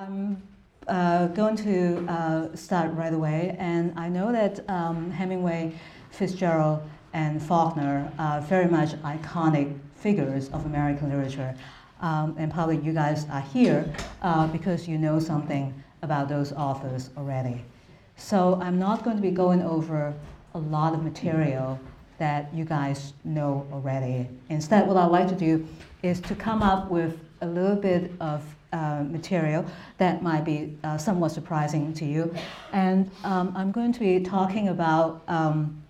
I'm uh, going to uh, start right away, and I know that um, Hemingway, Fitzgerald, and Faulkner are very much iconic figures of American literature. Um, and probably you guys are here uh, because you know something about those authors already. So I'm not going to be going over a lot of material that you guys know already. Instead, what I'd like to do is to come up with a little bit of uh, material that might be uh, somewhat surprising to you. And um, I'm going to be talking about um,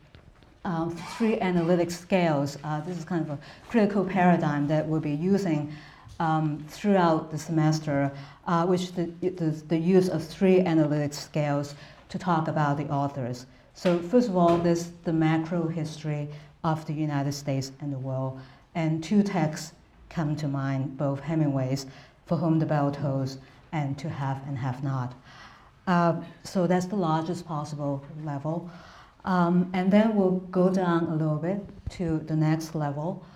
uh, three analytic scales. Uh, this is kind of a critical paradigm that we'll be using um, throughout the semester, uh, which the, the, the use of three analytic scales to talk about the authors. So first of all, there's the macro history of the United States and the world. And two texts come to mind, both Hemingway's, For Whom the Bell Tolls, and To Have and Have Not. Uh, so that's the largest possible level. Um, and then we'll go down a little bit to the next level,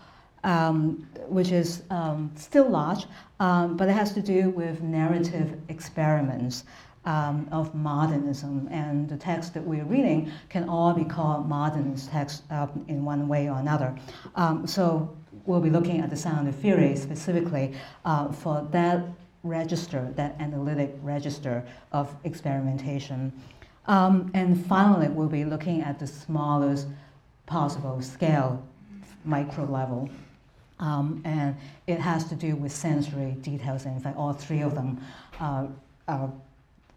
um, which is um, still large, um, but it has to do with narrative experiments um, of modernism. And the texts that we're reading can all be called modernist texts um, in one way or another. So we'll be looking at the sound of fury specifically uh, for that register, that analytic register of experimentation. Um, and finally, we'll be looking at the smallest possible scale, micro level. Um, and it has to do with sensory details. In fact, all three of them uh, are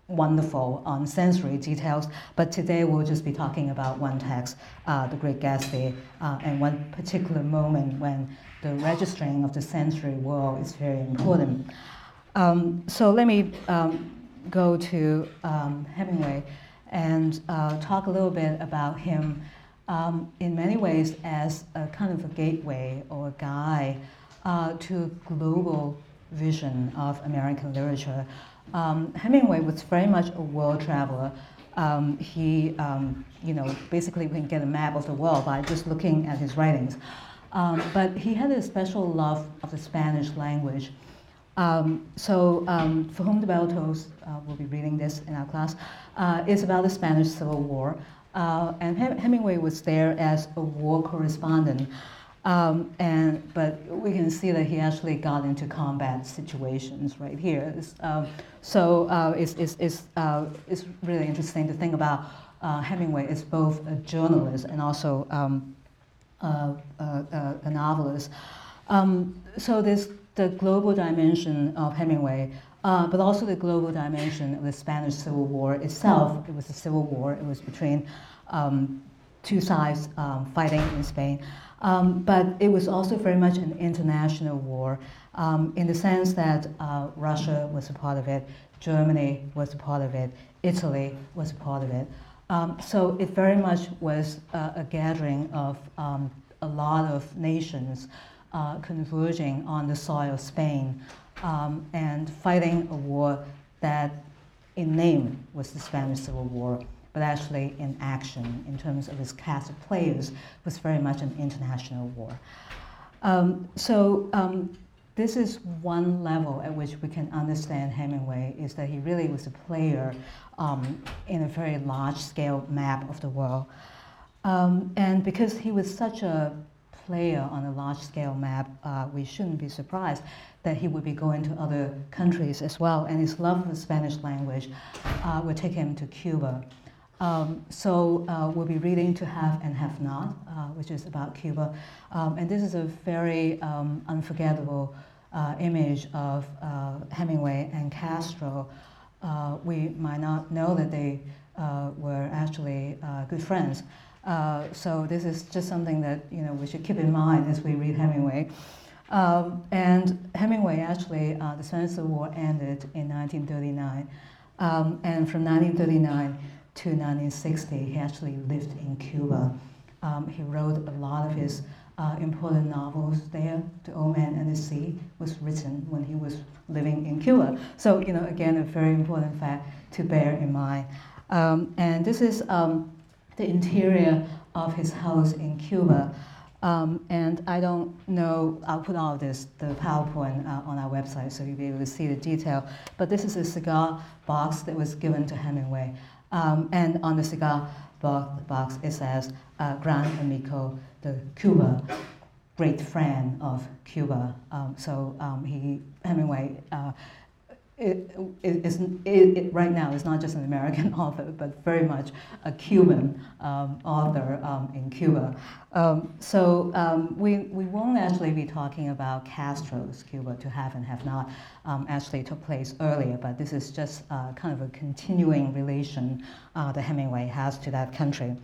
wonderful on sensory details, but today we'll just be talking about one text, uh, The Great Gatsby, uh, and one particular moment when the registering of the sensory world is very important. Um, so let me um, go to um, Hemingway and uh, talk a little bit about him um, in many ways as a kind of a gateway or a guide uh, to global vision of American literature um, Hemingway was very much a world traveler. Um, he, um, you know, basically can get a map of the world by just looking at his writings. Um, but he had a special love of the Spanish language. Um, so, um, For Whom the Bell Tolls, uh, we'll be reading this in our class, uh, is about the Spanish Civil War. Uh, and Hemingway was there as a war correspondent. Um, and, but we can see that he actually got into combat situations right here. Um, so uh, it's, it's, it's, uh, it's really interesting to think about uh, Hemingway as both a journalist and also um, a novelist. Um, so there's the global dimension of Hemingway, uh, but also the global dimension of the Spanish Civil War itself. It was a civil war. It was between um, two sides um, fighting in Spain. Um, but it was also very much an international war um, in the sense that uh, Russia was a part of it, Germany was a part of it, Italy was a part of it. Um, so it very much was uh, a gathering of um, a lot of nations uh, converging on the soil of Spain um, and fighting a war that in name was the Spanish Civil War but actually in action in terms of its cast of players was very much an international war. Um, so um, this is one level at which we can understand Hemingway is that he really was a player um, in a very large scale map of the world. Um, and because he was such a player on a large scale map, uh, we shouldn't be surprised that he would be going to other countries as well. And his love for the Spanish language uh, would take him to Cuba. Um, so uh, we'll be reading To Have and Have Not, uh, which is about Cuba. Um, and this is a very um, unforgettable uh, image of uh, Hemingway and Castro. Uh, we might not know that they uh, were actually good friends. so this is just something that you know we should keep in mind as we read Hemingway. Um, and Hemingway actually, the Spanish Civil War ended in 1939. Um, and from 1939, to 1960, he actually lived in Cuba. Um, he wrote a lot of his uh, important novels there. The Old Man and the Sea was written when he was living in Cuba. So, you know, again, a very important fact to bear in mind. Um, and this is um, the interior of his house in Cuba. Um, and I don't know, I'll put all of this, the PowerPoint uh, on our website so you'll be able to see the detail. But this is a cigar box that was given to Hemingway. Um, and on the cigar box, it says, uh, Gran Amigo de Cuba, great friend of Cuba. Um, so um, he, Hemingway, uh, it, it, it, right now is not just an American author, but very much a Cuban um, author um, in Cuba. Um, so um, we, we won't actually be talking about Castro's Cuba to have and have not um, actually took place earlier, but this is just uh, kind of a continuing relation uh, that Hemingway has to that country.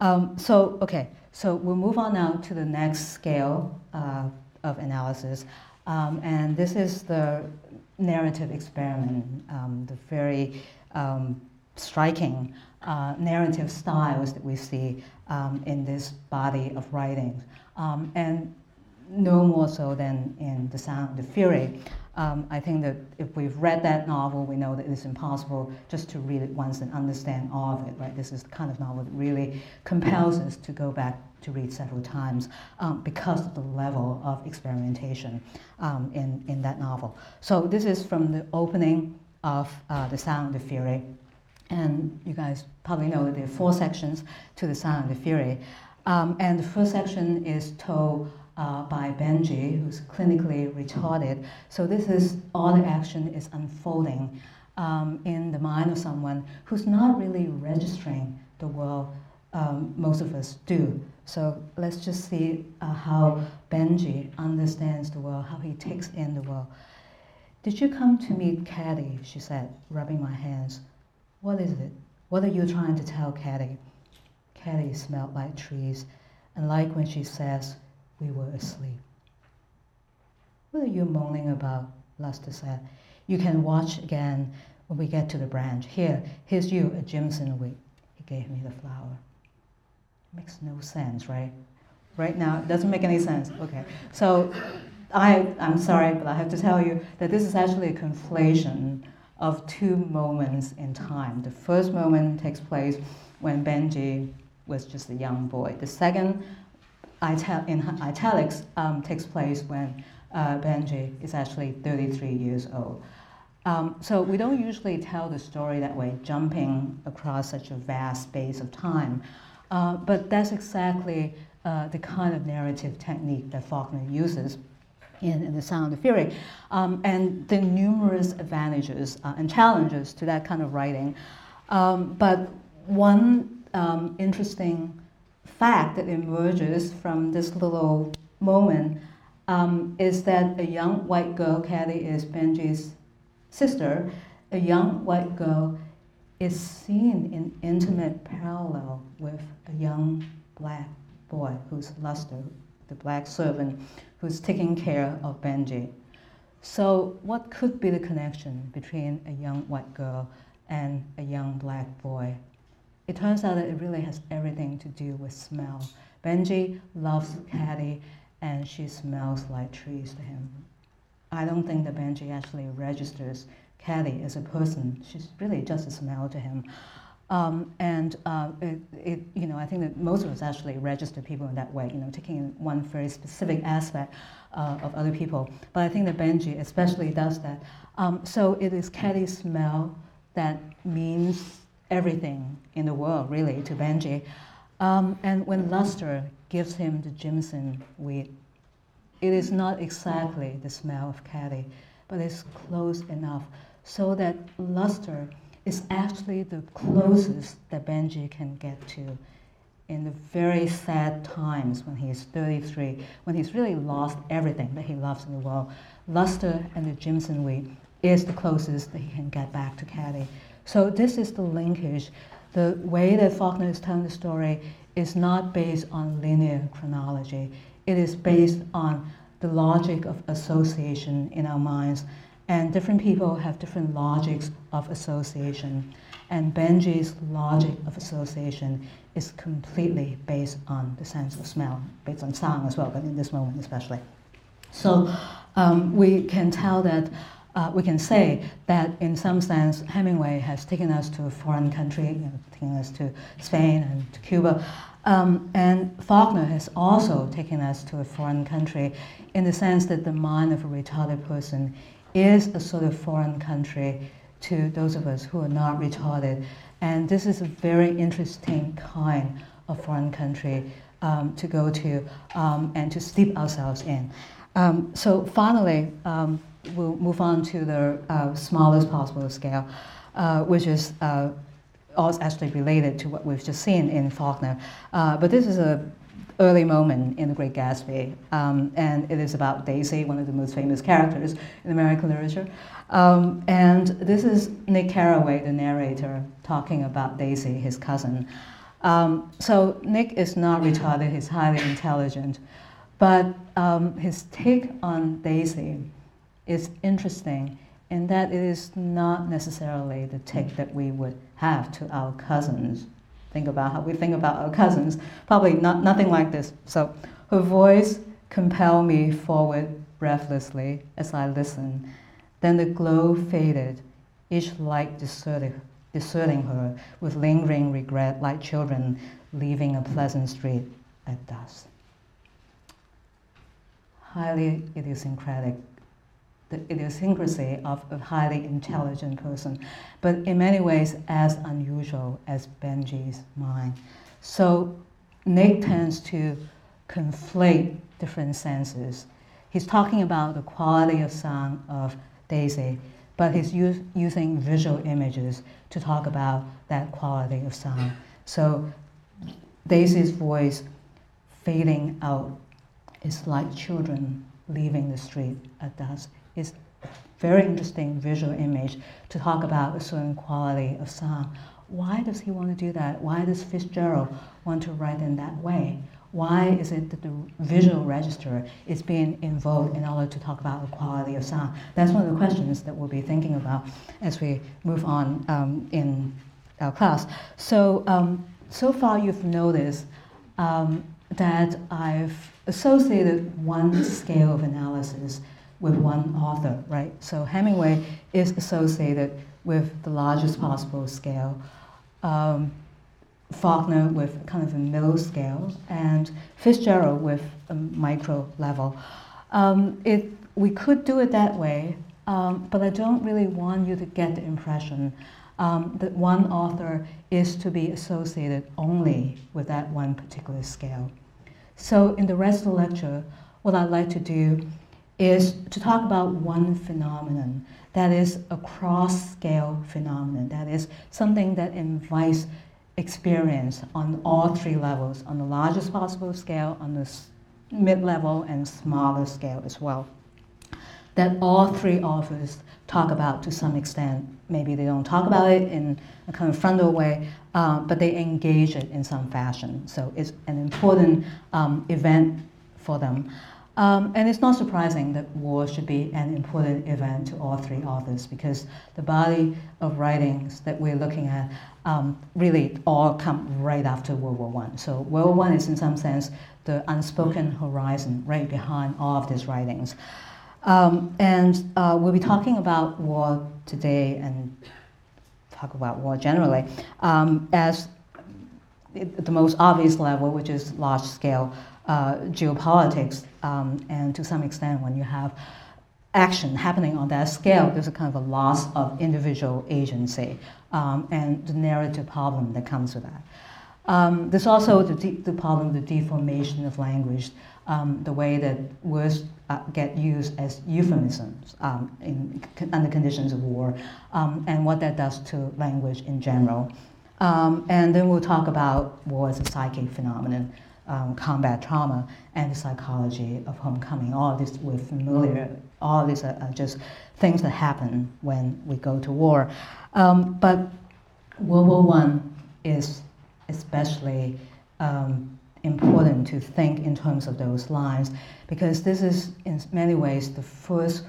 Um, so, okay, so we'll move on now to the next scale uh, of analysis. and this is the narrative experiment, um, the very um, striking uh, narrative styles that we see um, in this body of writings. Um, and no more so than in The Sound of Fury. Um, I think that if we've read that novel, we know that it's impossible just to read it once and understand all of it, right? This is the kind of novel that really compels us to go back to read several times um, because of the level of experimentation um, in, in that novel. So this is from the opening of uh, The Sound and the Fury. And you guys probably know that there are four sections to The Sound and the Fury. Um, and the first section is told uh, by Benji, who's clinically retarded. So this is all the action is unfolding um, in the mind of someone who's not really registering the world um, most of us do. So let's just see uh, how Benji understands the world, how he takes in the world. Did you come to meet Caddy? She said, rubbing my hands. What is it? What are you trying to tell Caddy? Caddy smelled like trees, and like when she says, we were asleep. What are you moaning about? Luster said. You can watch again when we get to the branch. Here, here's you, a Jimson weed. He gave me the flower. Makes no sense, right? Right now, it doesn't make any sense. Okay. So I, I'm sorry, but I have to tell you that this is actually a conflation of two moments in time. The first moment takes place when Benji was just a young boy. The second in italics um, takes place when uh, Benji is actually 33 years old. Um, so we don't usually tell the story that way, jumping across such a vast space of time. Uh, but that's exactly uh, the kind of narrative technique that Faulkner uses in, in The Sound of Fury. Um, and the numerous advantages uh, and challenges to that kind of writing. Um, but one um, interesting fact that emerges from this little moment um, is that a young white girl, Caddy is Benji's sister, a young white girl is seen in intimate parallel with a young black boy who's Luster, the black servant who's taking care of Benji. So, what could be the connection between a young white girl and a young black boy? It turns out that it really has everything to do with smell. Benji loves Caddy, and she smells like trees to him. I don't think that Benji actually registers Caddy as a person. She's really just a smell to him. Um, and uh, it, it, you know, I think that most of us actually register people in that way, you know, taking one very specific aspect uh, of other people. But I think that Benji especially does that. Um, so it is Caddy's smell that means everything in the world, really, to Benji. Um, and when Luster gives him the Jimson weed, it is not exactly the smell of Caddy, but it's close enough so that Luster is actually the closest that Benji can get to in the very sad times when he's 33, when he's really lost everything that he loves in the world. Luster and the Jimson weed is the closest that he can get back to Caddy. So this is the linkage. The way that Faulkner is telling the story is not based on linear chronology. It is based on the logic of association in our minds. And different people have different logics of association. And Benji's logic of association is completely based on the sense of smell, based on sound as well, but in this moment especially. So um, we can tell that uh, we can say that in some sense Hemingway has taken us to a foreign country, you know, taken us to Spain and to Cuba, Um, and Faulkner has also taken us to a foreign country in the sense that the mind of a retarded person is a sort of foreign country to those of us who are not retarded. And this is a very interesting kind of foreign country um, to go to um, and to steep ourselves in. Um, so finally, um, we'll move on to the uh, smallest possible scale, uh, which is uh, also actually related to what we've just seen in Faulkner. Uh, but this is a early moment in The Great Gatsby, um, and it is about Daisy, one of the most famous characters in American literature. Um, and this is Nick Carraway, the narrator, talking about Daisy, his cousin. Um, so Nick is not retarded, he's highly intelligent, but um, his take on Daisy is interesting in that it is not necessarily the take that we would have to our cousins. Think about how we think about our cousins. Probably not, nothing like this. So her voice compelled me forward breathlessly as I listened. Then the glow faded, each light deserted, deserting her with lingering regret like children leaving a pleasant street at dusk. Highly idiosyncratic the idiosyncrasy of a highly intelligent person, but in many ways as unusual as Benji's mind. So Nick tends to conflate different senses. He's talking about the quality of sound of Daisy, but he's using visual images to talk about that quality of sound. So Daisy's voice fading out is like children leaving the street at dusk is very interesting visual image to talk about a certain quality of sound. Why does he want to do that? Why does Fitzgerald want to write in that way? Why is it that the visual register is being invoked in order to talk about the quality of sound? That's one of the questions that we'll be thinking about as we move on um, in our class. So, um, so far you've noticed um, that I've associated one scale of analysis with one author, right? So Hemingway is associated with the largest possible scale, um, Faulkner with kind of a middle scale, and Fitzgerald with a micro level. Um, it, we could do it that way, um, but I don't really want you to get the impression um, that one author is to be associated only with that one particular scale. So in the rest of the lecture, what I'd like to do is to talk about one phenomenon that is a cross-scale phenomenon, that is something that invites experience on all three levels, on the largest possible scale, on the mid-level and smaller scale as well. That all three authors talk about to some extent. Maybe they don't talk about it in a kind of frontal way, uh, but they engage it in some fashion. So it's an important um, event for them. Um, and it's not surprising that war should be an important event to all three authors because the body of writings that we're looking at um, really all come right after World War I. So World War I is in some sense the unspoken horizon right behind all of these writings. Um, and uh, we'll be talking about war today and talk about war generally um, as the most obvious level, which is large scale uh, geopolitics, um, and to some extent, when you have action happening on that scale, there's a kind of a loss of individual agency um, and the narrative problem that comes with that. Um, there's also the, de- the problem the deformation of language, um, the way that words uh, get used as euphemisms um, in, under conditions of war, um, and what that does to language in general. And then we'll talk about war as a psychic phenomenon, um, combat trauma and the psychology of homecoming. All this we're familiar. All these are, are just things that happen when we go to war. Um, but World War One is especially um, important to think in terms of those lines because this is in many ways the first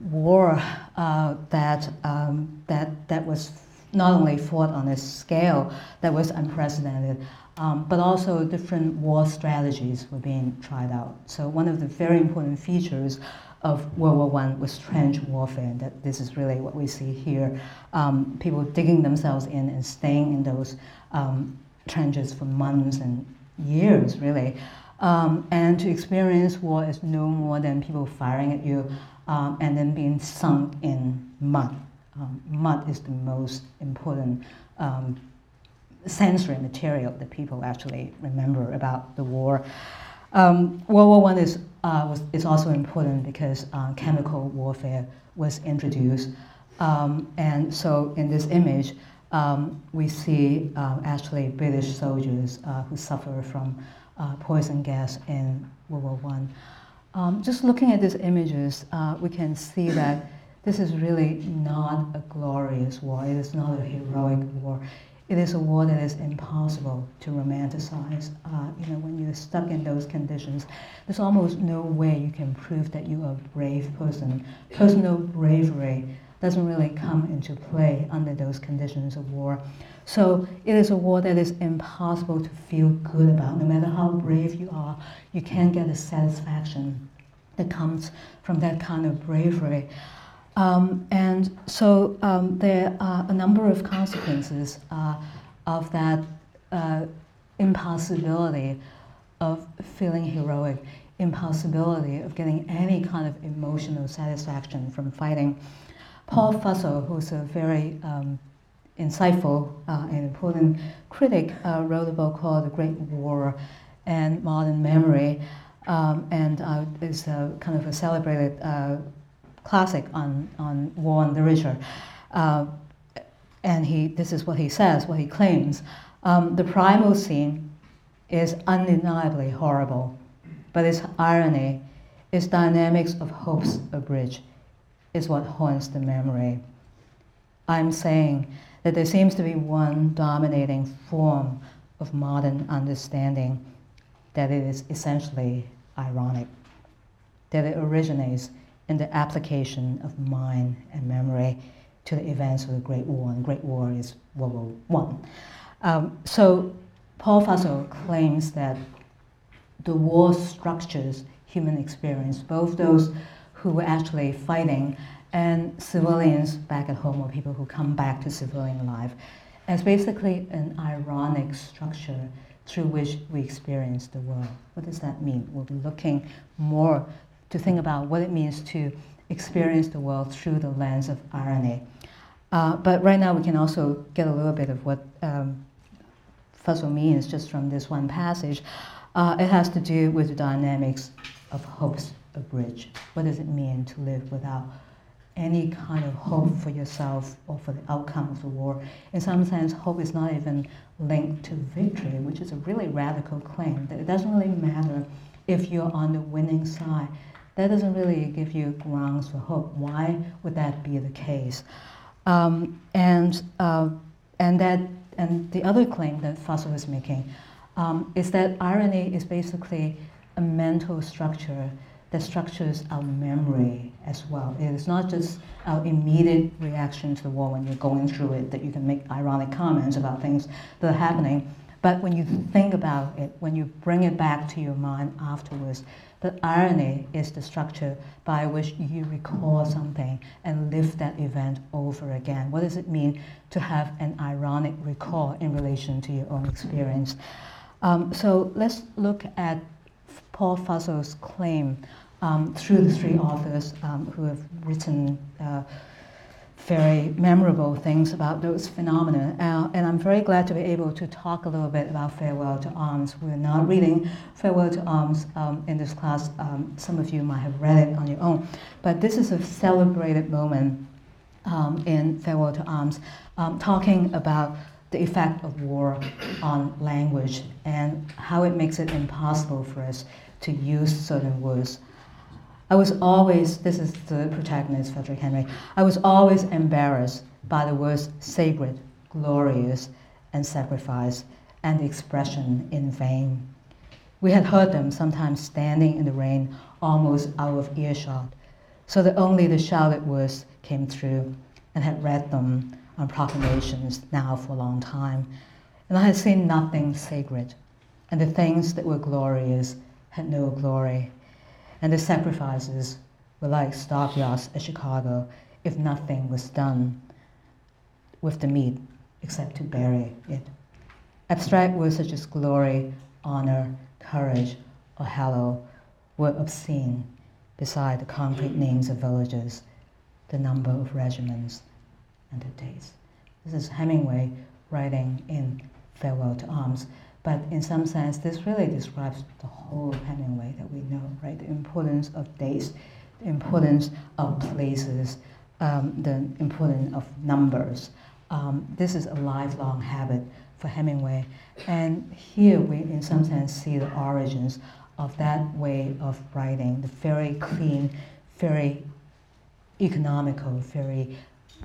war uh, that um, that that was not only fought on a scale that was unprecedented, um, but also different war strategies were being tried out. So one of the very important features of World War I was trench warfare. And that this is really what we see here: um, people digging themselves in and staying in those um, trenches for months and years, really. Um, and to experience war is no more than people firing at you um, and then being sunk in mud. Um, mud is the most important um, sensory material that people actually remember about the war. Um, World War One is uh, was, is also important because uh, chemical warfare was introduced, um, and so in this image um, we see uh, actually British soldiers uh, who suffer from uh, poison gas in World War One. Um, just looking at these images, we can see that this is really not a glorious war. It is not a heroic war. It is a war that is impossible to romanticize. Uh, you know, when you're stuck in those conditions, there's almost no way you can prove that you are a brave person. Personal bravery doesn't really come into play under those conditions of war. So it is a war that is impossible to feel good about. No matter how brave you are, you can't get the satisfaction that comes from that kind of bravery. Um, and so um, there are a number of consequences uh, of that uh, impossibility of feeling heroic, impossibility of getting any kind of emotional satisfaction from fighting. Paul Fussell, who's a very um, insightful uh, and important critic, uh, wrote a book called The Great War and Modern Memory, um, and uh, is kind of a celebrated uh, classic on, on war and literature. Uh, and he, this is what he says, what he claims. Um, the primal scene is undeniably horrible, but its irony, its dynamics of hopes abridged, is what haunts the memory. I'm saying that there seems to be one dominating form of modern understanding, that it is essentially ironic, that it originates in the application of mind and memory to the events of the Great War. And Great War is World War One. Um, so Paul Fussell claims that the war structures human experience, both those who were actually fighting and civilians back at home or people who come back to civilian life, as basically an ironic structure through which we experience the world. What does that mean? We'll be looking more to think about what it means to experience the world through the lens of irony. Uh, but right now, we can also get a little bit of what um, Fussell means just from this one passage. Uh, it has to do with the dynamics of hopes abridged. What does it mean to live without any kind of hope for yourself or for the outcome of the war? In some sense, hope is not even linked to victory, which is a really radical claim. That it doesn't really matter if you're on the winning side that doesn't really give you grounds for hope. Why would that be the case? Um, and, uh, and, that, and the other claim that Fussell is making um, is that irony is basically a mental structure that structures our memory as well. It is not just our immediate reaction to the war when you're going through it that you can make ironic comments about things that are happening, but when you think about it, when you bring it back to your mind afterwards, the irony is the structure by which you recall something and live that event over again. What does it mean to have an ironic recall in relation to your own experience? Um, so let's look at Paul Fussell's claim um, through the three authors um, who have written. Uh, very memorable things about those phenomena. Uh, and I'm very glad to be able to talk a little bit about Farewell to Arms. We're not reading Farewell to Arms um, in this class. Um, some of you might have read it on your own. But this is a celebrated moment um, in Farewell to Arms, um, talking about the effect of war on language and how it makes it impossible for us to use certain words I was always, this is the protagonist, Frederick Henry, I was always embarrassed by the words sacred, glorious, and sacrifice, and the expression in vain. We had heard them sometimes standing in the rain, almost out of earshot, so that only the shouted words came through, and had read them on proclamations now for a long time. And I had seen nothing sacred, and the things that were glorious had no glory and the sacrifices were like stockyards at Chicago if nothing was done with the meat except to bury it. Abstract words such as glory, honor, courage, or hallow were obscene beside the concrete names of villages, the number of regiments, and the dates. This is Hemingway writing in Farewell to Arms. But in some sense, this really describes the whole Hemingway that we know, right? The importance of dates, the importance of places, um, the importance of numbers. Um, this is a lifelong habit for Hemingway. And here we, in some sense, see the origins of that way of writing, the very clean, very economical, very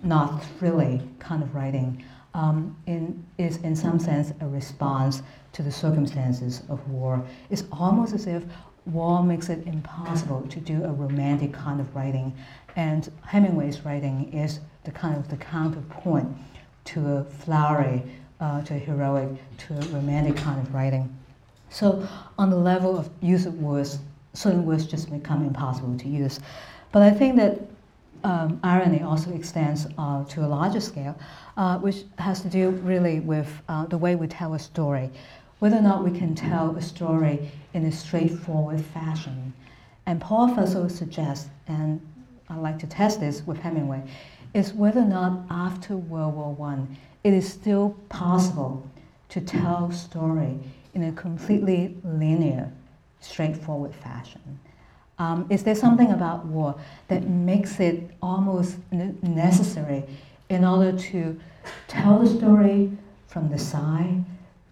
not thrilling kind of writing um, in, is in some sense a response to the circumstances of war. It's almost as if war makes it impossible to do a romantic kind of writing, and Hemingway's writing is the kind of the counterpoint to a flowery, uh, to a heroic, to a romantic kind of writing. So on the level of use of words, certain words just become impossible to use. But I think that um, irony also extends uh, to a larger scale, uh, which has to do really with uh, the way we tell a story, whether or not we can tell a story in a straightforward fashion. And Paul Fussell suggests, and I like to test this with Hemingway, is whether or not after World War I, it is still possible to tell story in a completely linear, straightforward fashion. Um, is there something about war that makes it almost necessary in order to tell the story from the side,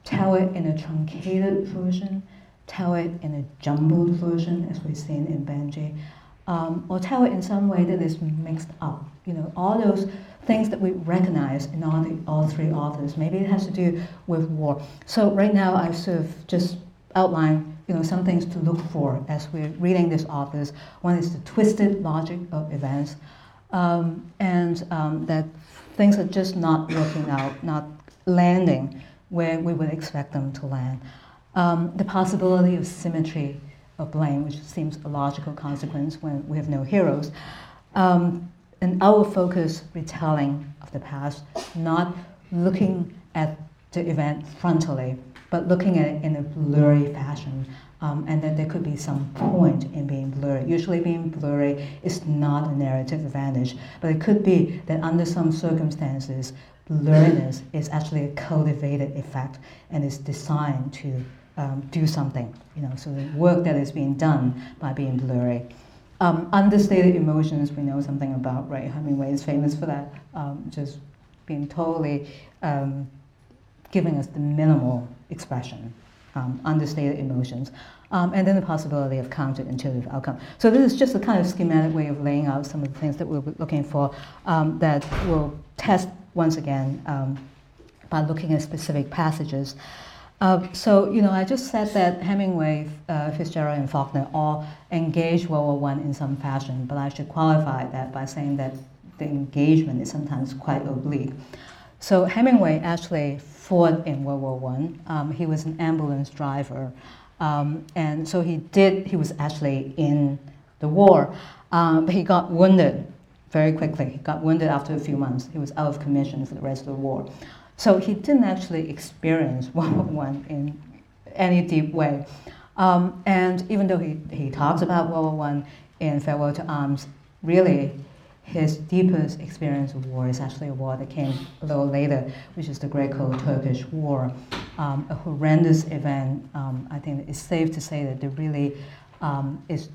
tell it in a truncated version, tell it in a jumbled version, as we've seen in Benjy, um, or tell it in some way that is mixed up? You know, all those things that we recognize in all, the, all three authors. Maybe it has to do with war. So right now I've sort of just outlined you know, some things to look for as we're reading these authors. One is the twisted logic of events, um, and um, that things are just not working out, not landing where we would expect them to land. Um, the possibility of symmetry of blame, which seems a logical consequence when we have no heroes. Um, an our focus retelling of the past, not looking at the event frontally, but looking at it in a blurry fashion. Um, and that there could be some point in being blurry. Usually, being blurry is not a narrative advantage, but it could be that under some circumstances, blurriness is actually a cultivated effect and is designed to um, do something. You know, so the work that is being done by being blurry. Um, understated emotions, we know something about, right? Hemingway is famous for that, um, just being totally um, giving us the minimal expression, um, understated emotions, um, and then the possibility of counterintuitive outcome. So this is just a kind of schematic way of laying out some of the things that we're looking for um, that will test once again um, by looking at specific passages. Uh, so, you know, I just said that Hemingway, uh, Fitzgerald, and Faulkner all engaged World War I in some fashion, but I should qualify that by saying that the engagement is sometimes quite oblique. So Hemingway actually fought in World War One. Um, he was an ambulance driver, um, and so he did. He was actually in the war, um, but he got wounded very quickly. He got wounded after a few months. He was out of commission for the rest of the war, so he didn't actually experience World War One in any deep way. Um, and even though he, he talks about World War One in Farewell to Arms, really his deepest experience of war is actually a war that came a little later, which is the Greco-Turkish War, um, a horrendous event. Um, I think it's safe to say that there really um, is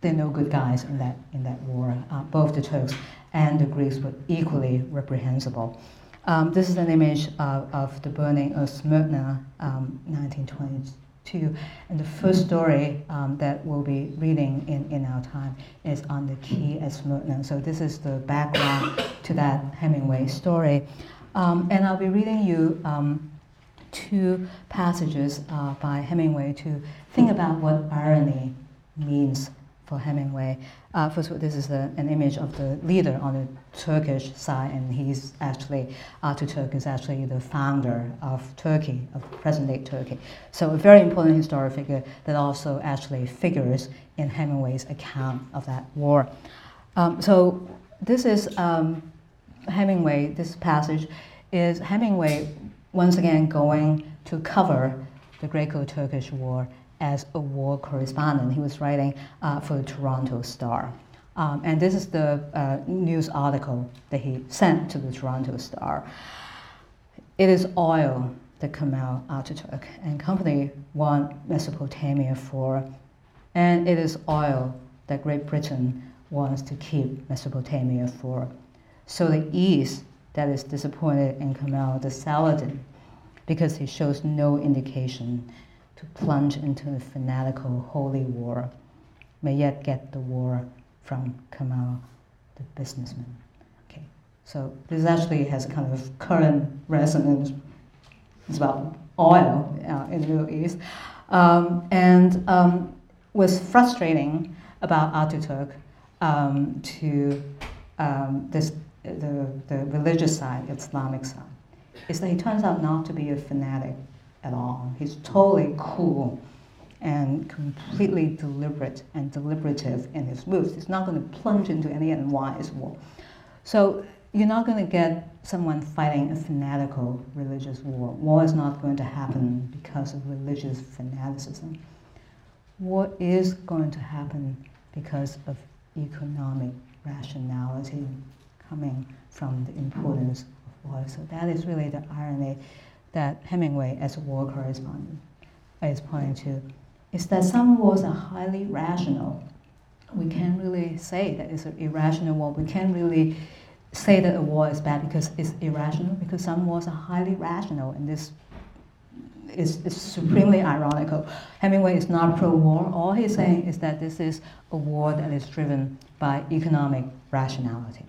there are no good guys in that in that war. Uh, both the Turks and the Greeks were equally reprehensible. Um, this is an image of, of the burning of Smyrna, 1920. Um, and the first story um, that we'll be reading in, in our time is on the Quai at Smyrna. So this is the background to that Hemingway story. Um, and I'll be reading you um, two passages uh, by Hemingway to think about what irony means for Hemingway. Uh, first, this is an image of the leader on the Turkish side, and he's actually, Ataturk is actually the founder of Turkey, of present-day Turkey. So a very important historical figure that also actually figures in Hemingway's account of that war. Um, so this is um, Hemingway, this passage is Hemingway once again going to cover the Greco-Turkish War as a war correspondent. He was writing uh, for the Toronto Star. Um, and this is the uh, news article that he sent to the Toronto Star. It is oil that Kemal Ataturk and company want Mesopotamia for, and it is oil that Great Britain wants to keep Mesopotamia for. So the East that is disappointed in Kemal the Saladin because he shows no indication to plunge into a fanatical holy war, may yet get the war from Kemal, the businessman. Okay, so this actually has kind of current resonance. It's about oil uh, in the Middle East. Um, and um, was frustrating about Ataturk um, to um, this, the, the religious side, Islamic side, is that he turns out not to be a fanatic at all. He's totally cool and completely deliberate and deliberative in his moves. He's not going to plunge into any unwise war. So you're not going to get someone fighting a fanatical religious war. War is not going to happen because of religious fanaticism. War is going to happen because of economic rationality coming from the importance of war. So that is really the irony that Hemingway, as a war correspondent, is pointing to, is that some wars are highly rational. We can't really say that it's an irrational war. We can't really say that a war is bad because it's irrational, because some wars are highly rational, and this is, is supremely ironical. Hemingway is not pro-war. All he's saying is that this is a war that is driven by economic rationality.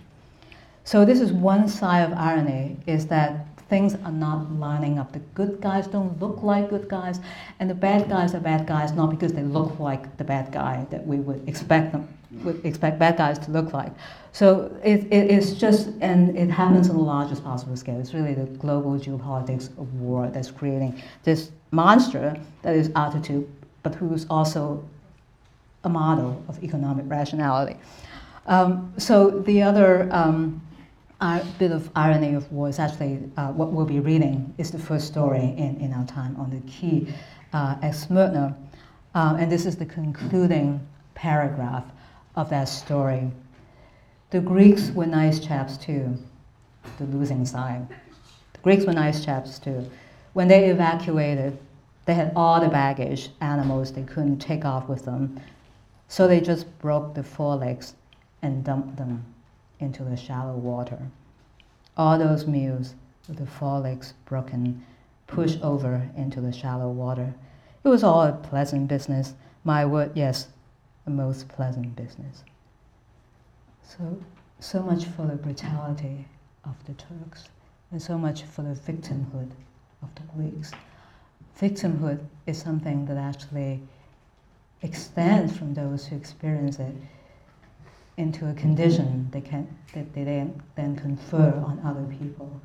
So this is one side of irony, is that things are not lining up. The good guys don't look like good guys, and the bad guys are bad guys not because they look like the bad guy that we would expect them would expect bad guys to look like. So it, it, it's just, and it happens on the largest possible scale. It's really the global geopolitics of war that's creating this monster that is Ataturk, but who's also a model of economic rationality. Um, so the other um, a bit of irony of war is actually uh, what we'll be reading is the first story in, in our time on the Quai uh, at Smyrna. Um, and this is the concluding paragraph of that story. The Greeks were nice chaps too, the losing side. The Greeks were nice chaps too. When they evacuated, they had all the baggage, animals they couldn't take off with them. So they just broke the forelegs and dumped them into the shallow water. All those mules with the forelegs broken pushed over into the shallow water. It was all a pleasant business. My word, yes, a most pleasant business. So, so much for the brutality of the Turks, and so much for the victimhood of the Greeks. Victimhood is something that actually extends from those who experience it into a condition they can, that they then, confer on other people.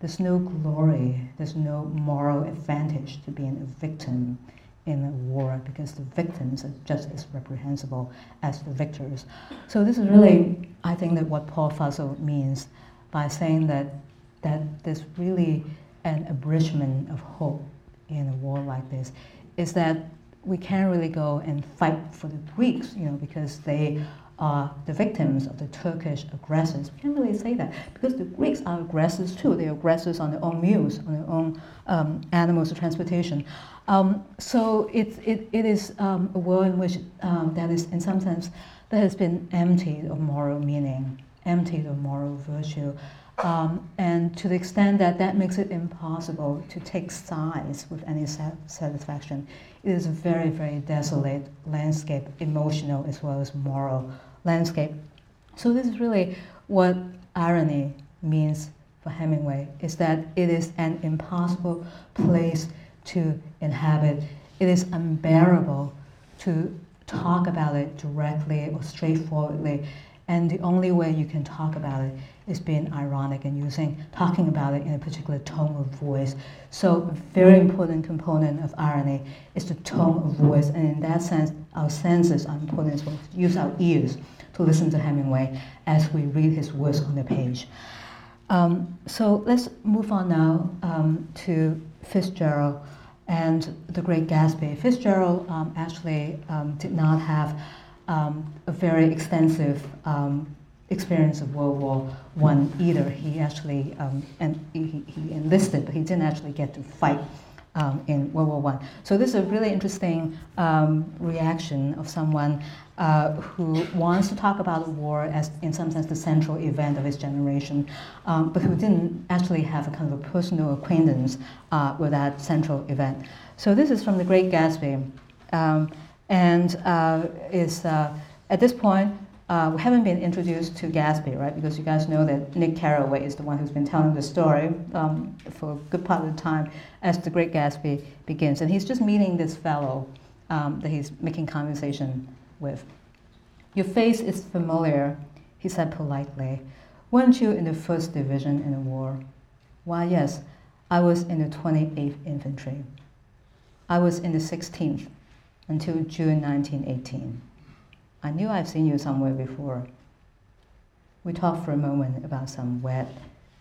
There's no glory, there's no moral advantage to being a victim in a war because the victims are just as reprehensible as the victors. So this is really, I think, that what Paul Fussell means by saying that that there's really an abridgment of hope in a war like this, is that we can't really go and fight for the Greeks, you know, because they are the victims of the Turkish aggressors. We can't really say that because the Greeks are aggressors too. They're aggressors on their own mules, on their own um, animals of transportation. Um, so it, it, it is um, a world in which um, that is, in some sense, that has been emptied of moral meaning, emptied of moral virtue. Um, and to the extent that that makes it impossible to take sides with any satisfaction, it is a very, very desolate landscape, emotional as well as moral landscape. So this is really what irony means for Hemingway, is that it is an impossible place to inhabit. It is unbearable to talk about it directly or straightforwardly. And the only way you can talk about it is being ironic and using talking about it in a particular tone of voice. So a very important component of irony is the tone of voice, and in that sense, our senses are important well. Use our ears to listen to Hemingway as we read his words on the page. Um, so let's move on now um, to Fitzgerald and the Great Gatsby. Fitzgerald um, actually um, did not have um, a very extensive um, experience of World War One either. He actually and he, he enlisted, but he didn't actually get to fight um, in World War One. So this is a really interesting um, reaction of someone uh, who wants to talk about war as, in some sense, the central event of his generation, um, but who didn't actually have a kind of a personal acquaintance uh, with that central event. So this is from The Great Gatsby, um, and uh, is uh, at this point uh, we haven't been introduced to Gatsby, right? Because you guys know that Nick Carraway is the one who's been telling the story um, for a good part of the time as the Great Gatsby begins. And he's just meeting this fellow um, that he's making conversation with. Your face is familiar, he said politely. Weren't you in the 1st Division in the war? Why, yes, I was in the 28th Infantry. I was in the 16th until June 1918. I knew I've seen you somewhere before. We talked for a moment about some wet,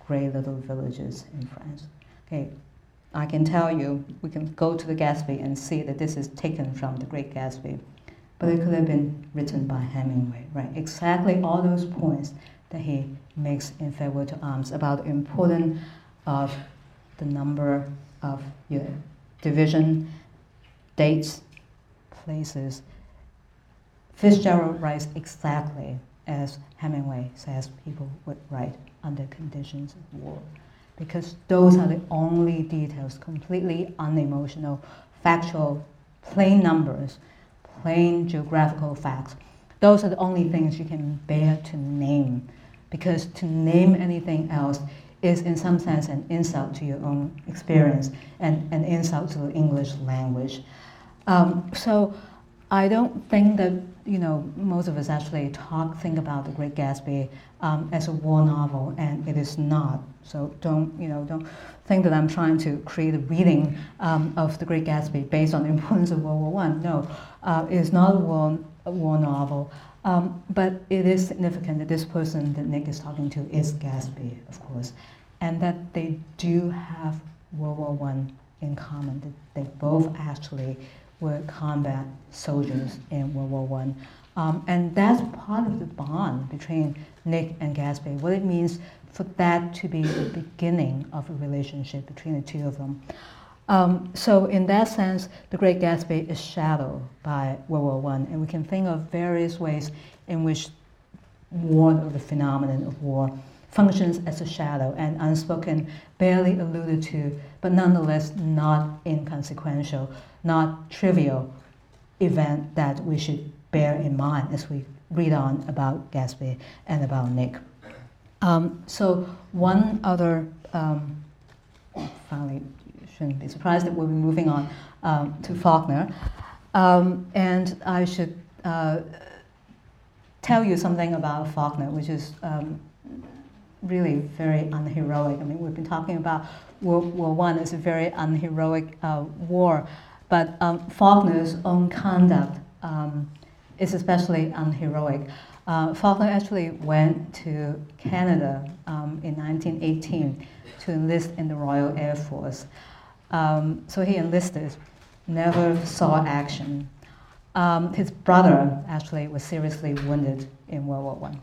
gray little villages in France. Okay, I can tell you, we can go to the Gatsby and see that this is taken from the Great Gatsby. But it could have been written by Hemingway, right? Exactly all those points that he makes in Farewell to Arms about the importance of the number of your division, dates, places, Fitzgerald writes exactly as Hemingway says people would write under conditions of war. Because those are the only details, completely unemotional, factual, plain numbers, plain geographical facts. Those are the only things you can bear to name. Because to name anything else is, in some sense, an insult to your own experience and an insult to the English language. Um, so I don't think that you know, most of us actually talk, think about The Great Gatsby um, as a war novel, and it is not. So don't, you know, don't think that I'm trying to create a reading um, of The Great Gatsby based on the importance of World War One. No, uh, it is not a war, a war novel. Um, but it is significant that this person that Nick is talking to is Gatsby, of course, and that they do have World War One in common. That they both actually were combat soldiers in World War One. Um, and that's part of the bond between Nick and Gatsby, what it means for that to be the beginning of a relationship between the two of them. Um, so in that sense, The Great Gatsby is shadowed by World War One, and we can think of various ways in which war, or the phenomenon of war, functions as a shadow and unspoken, barely alluded to, but nonetheless not inconsequential, not trivial event that we should bear in mind as we read on about Gatsby and about Nick. Um, so one other, um, finally, shouldn't be surprised that we'll be moving on um, to Faulkner. Um, and I should uh, tell you something about Faulkner, which is um, really very unheroic. I mean, we've been talking about World War One is a very unheroic uh, war, but um, Faulkner's own conduct um, is especially unheroic. Uh, Faulkner actually went to Canada um, in 1918 to enlist in the Royal Air Force. Um, so he enlisted, never saw action. Um, his brother actually was seriously wounded in World War One.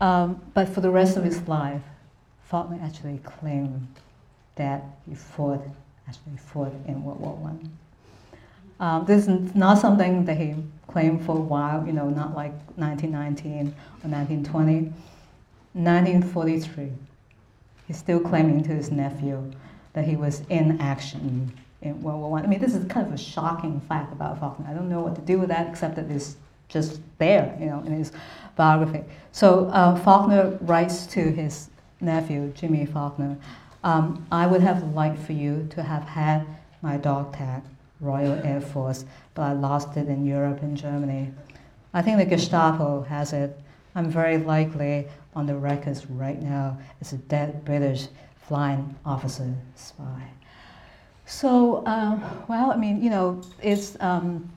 Um, but for the rest of his life, Faulkner actually claimed that he fought, actually fought in World War One. Um, this is not something that he claimed for a while, you know, not like 1919 or 1920. 1943, he's still claiming to his nephew that he was in action in World War One. I. I mean, this is kind of a shocking fact about Faulkner. I don't know what to do with that except that it's just there, you know, in his biography. So uh, Faulkner writes to his nephew, Jimmy Faulkner, um, I would have liked for you to have had my dog tag, Royal Air Force, but I lost it in Europe and Germany. I think the Gestapo has it. I'm very likely on the records right now as a dead British flying officer spy. So, uh, well, I mean, you know, it's um,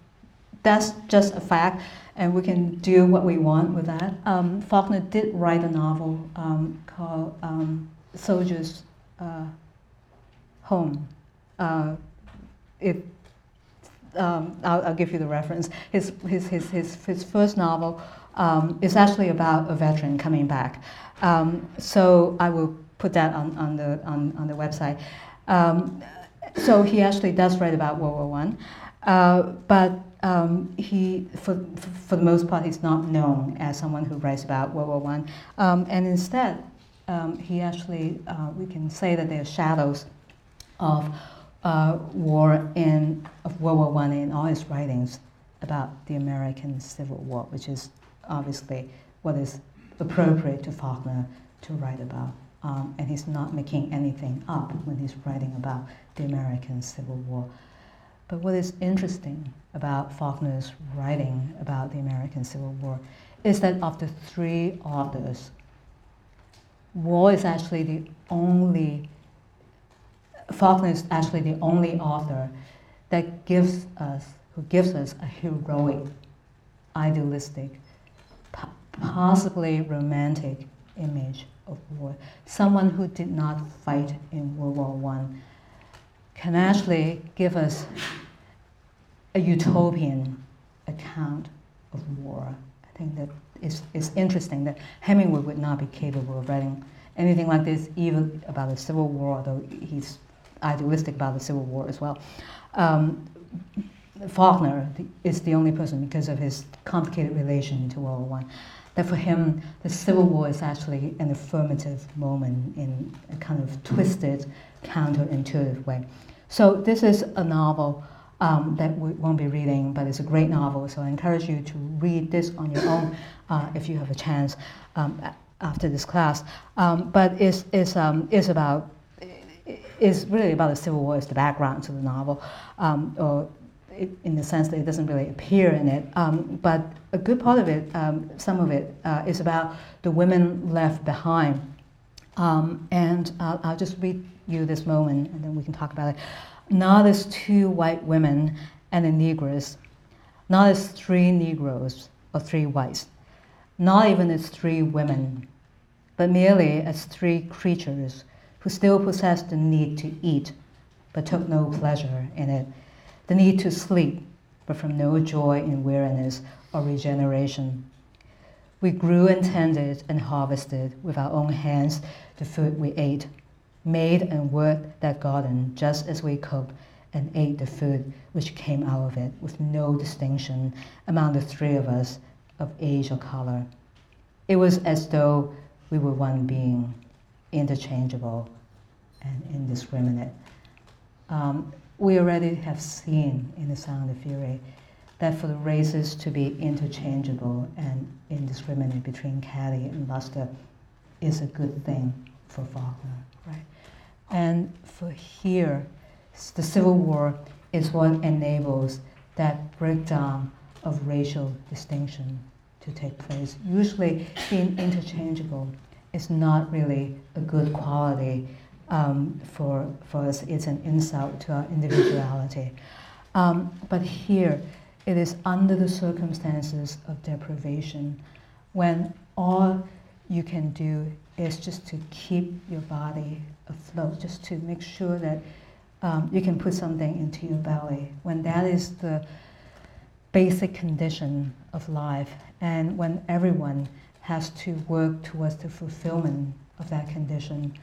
that's just a fact, and we can do what we want with that. Um, Faulkner did write a novel um, called um, Soldier's uh, Home. Uh, um, I'll, I'll, give you the reference. His, his, his, his, his first novel um, is actually about a veteran coming back. Um, so I will put that on, on, the, on, on the website. so he actually does write about World War One. Uh, but um, he, for, for the most part, he's not known as someone who writes about World War One, um, and instead, um, he actually, uh, we can say that there are shadows of uh, war in of World War One in all his writings about the American Civil War, which is obviously what is appropriate to Faulkner to write about. Um, and he's not making anything up when he's writing about the American Civil War. But what is interesting about Faulkner's writing about the American Civil War is that of the three authors, War is actually the only, Faulkner is actually the only author that gives us, who gives us a heroic, idealistic, possibly romantic image of war. Someone who did not fight in World War One can actually give us a utopian account of war. I think that it's, it's interesting that Hemingway would not be capable of writing anything like this, even about the Civil War, although he's idealistic about the Civil War as well. Um, Faulkner is the only person, because of his complicated relation to World War One, that for him the Civil War is actually an affirmative moment in a kind of twisted, counterintuitive way. So this is a novel um, that we won't be reading, but it's a great novel. So I encourage you to read this on your own uh, if you have a chance um, after this class. Um, but it's, it's, um, it's about is really about the Civil War. It's the background to the novel, um, or it, in the sense that it doesn't really appear in it. Um, but a good part of it, some of it, uh, is about the women left behind. and I'll, I'll just read you this moment, and then we can talk about it. Not as two white women and a negress, not as three Negroes or three whites, not even as three women, but merely as three creatures who still possessed the need to eat, but took no pleasure in it, the need to sleep, but from no joy in weariness or regeneration. We grew and tended and harvested with our own hands the food we ate made and worked that garden just as we cooked and ate the food which came out of it with no distinction among the three of us of age or color. It was as though we were one being, interchangeable and indiscriminate. Um, we already have seen in The Sound and the Fury that for the races to be interchangeable and indiscriminate between Caddy and Luster is a good thing for Faulkner, right? And for here, the Civil War is what enables that breakdown of racial distinction to take place. Usually, being interchangeable is not really a good quality um, for, for us. It's an insult to our individuality. Um, but here, it is under the circumstances of deprivation when all you can do is just to keep your body afloat, just to make sure that um, you can put something into your belly. When that is the basic condition of life, and when everyone has to work towards the fulfillment of that condition,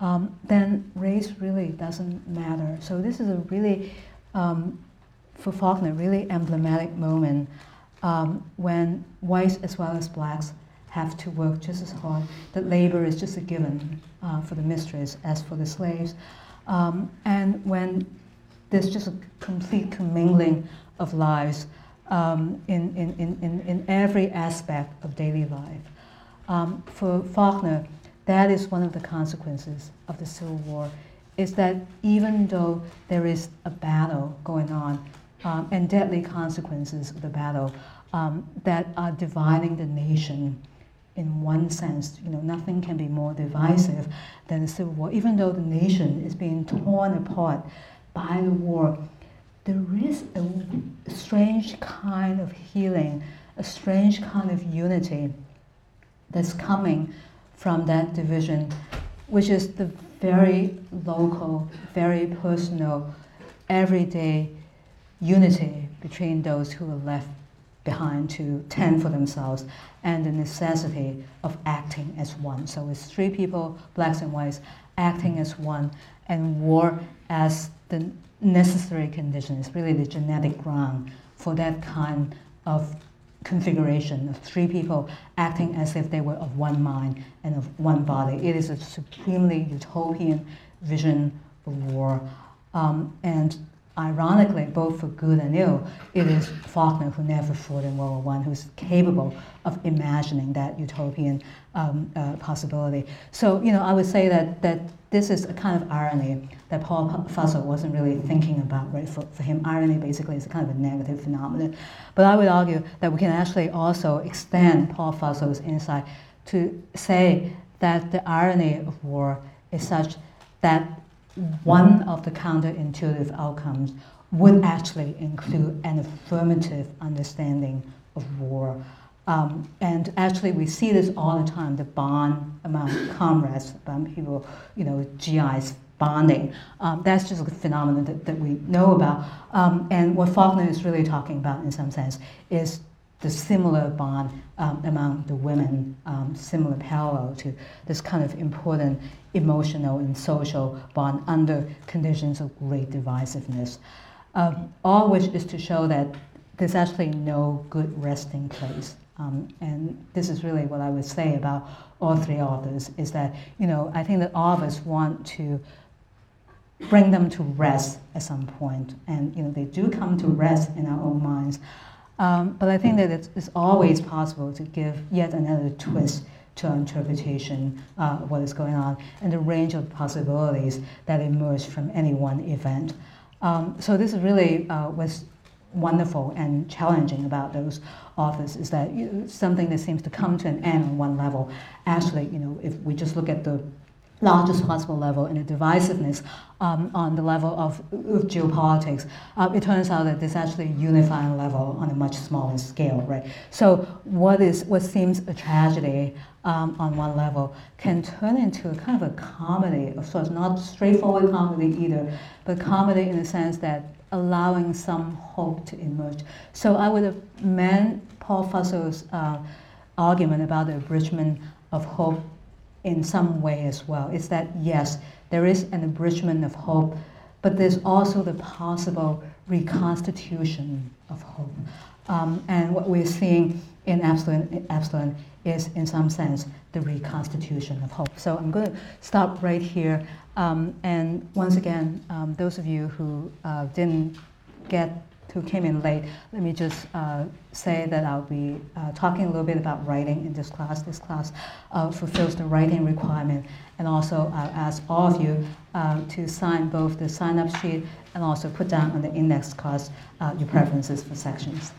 um, then race really doesn't matter. So this is a really, um, for Faulkner, really emblematic moment um, when whites as well as blacks have to work just as hard, that labor is just a given uh, for the mistress as for the slaves. Um, and when there's just a complete commingling of lives um, in, in, in, in every aspect of daily life. Um, for Faulkner, that is one of the consequences of the Civil War, is that even though there is a battle going on, um, and deadly consequences of the battle um, that are dividing the nation in one sense, you know, nothing can be more divisive than the Civil War. Even though the nation is being torn apart by the war, there is a strange kind of healing, a strange kind of unity that's coming from that division, which is the very local, very personal, everyday unity between those who are left behind to tend for themselves and the necessity of acting as one. So it's three people, blacks and whites, acting as one, and war as the necessary condition. It's really the genetic ground for that kind of configuration of three people acting as if they were of one mind and of one body. It is a supremely utopian vision of war. Um, and ironically, both for good and ill, it is Faulkner who never fought in World War I, who's capable of imagining that utopian um, uh, possibility. So, you know, I would say that, that this is a kind of irony that Paul Fussell wasn't really thinking about, right? For, for him, irony basically is a kind of a negative phenomenon. But I would argue that we can actually also extend Paul Fussell's insight to say that the irony of war is such that one of the counterintuitive outcomes would actually include an affirmative understanding of war. Um, and actually, we see this all the time the bond among comrades, among people, you know, GIs bonding. Um, that's just a phenomenon that, that we know about. Um, and what Faulkner is really talking about, in some sense, is the similar bond um, among the women, um, similar parallel to this kind of important emotional and social bond under conditions of great divisiveness. Um, all which is to show that there's actually no good resting place. Um, and this is really what I would say about all three authors is that, you know, I think that all of us want to bring them to rest at some point. And, you know, they do come to rest in our own minds. Um, but I think that it's, it's, always possible to give yet another twist to our interpretation uh, of what is going on and the range of possibilities that emerge from any one event. Um, so this is really uh, what's wonderful and challenging about those authors is that you something that seems to come to an end on one level. Actually, you know, if we just look at the largest possible level and the divisiveness um, on the level of, of geopolitics, uh, it turns out that there's actually a unifying level on a much smaller scale, right? So what is what seems a tragedy um, on one level can turn into a kind of a comedy of sorts, not straightforward comedy either, but comedy in the sense that allowing some hope to emerge. So I would amend Paul Fussell's uh, argument about the abridgment of hope in some way as well. Is that yes, there is an abridgment of hope, but there's also the possible reconstitution of hope. Um, and what we're seeing in Absalom, is, in some sense, the reconstitution of hope. So I'm going to stop right here. Um, and once again, um, those of you who uh, didn't get who came in late, let me just uh, say that I'll be uh, talking a little bit about writing in this class. This class uh, fulfills the writing requirement. And also, I'll ask all of you uh, to sign both the sign up sheet and also put down on the index cards uh, your preferences for sections.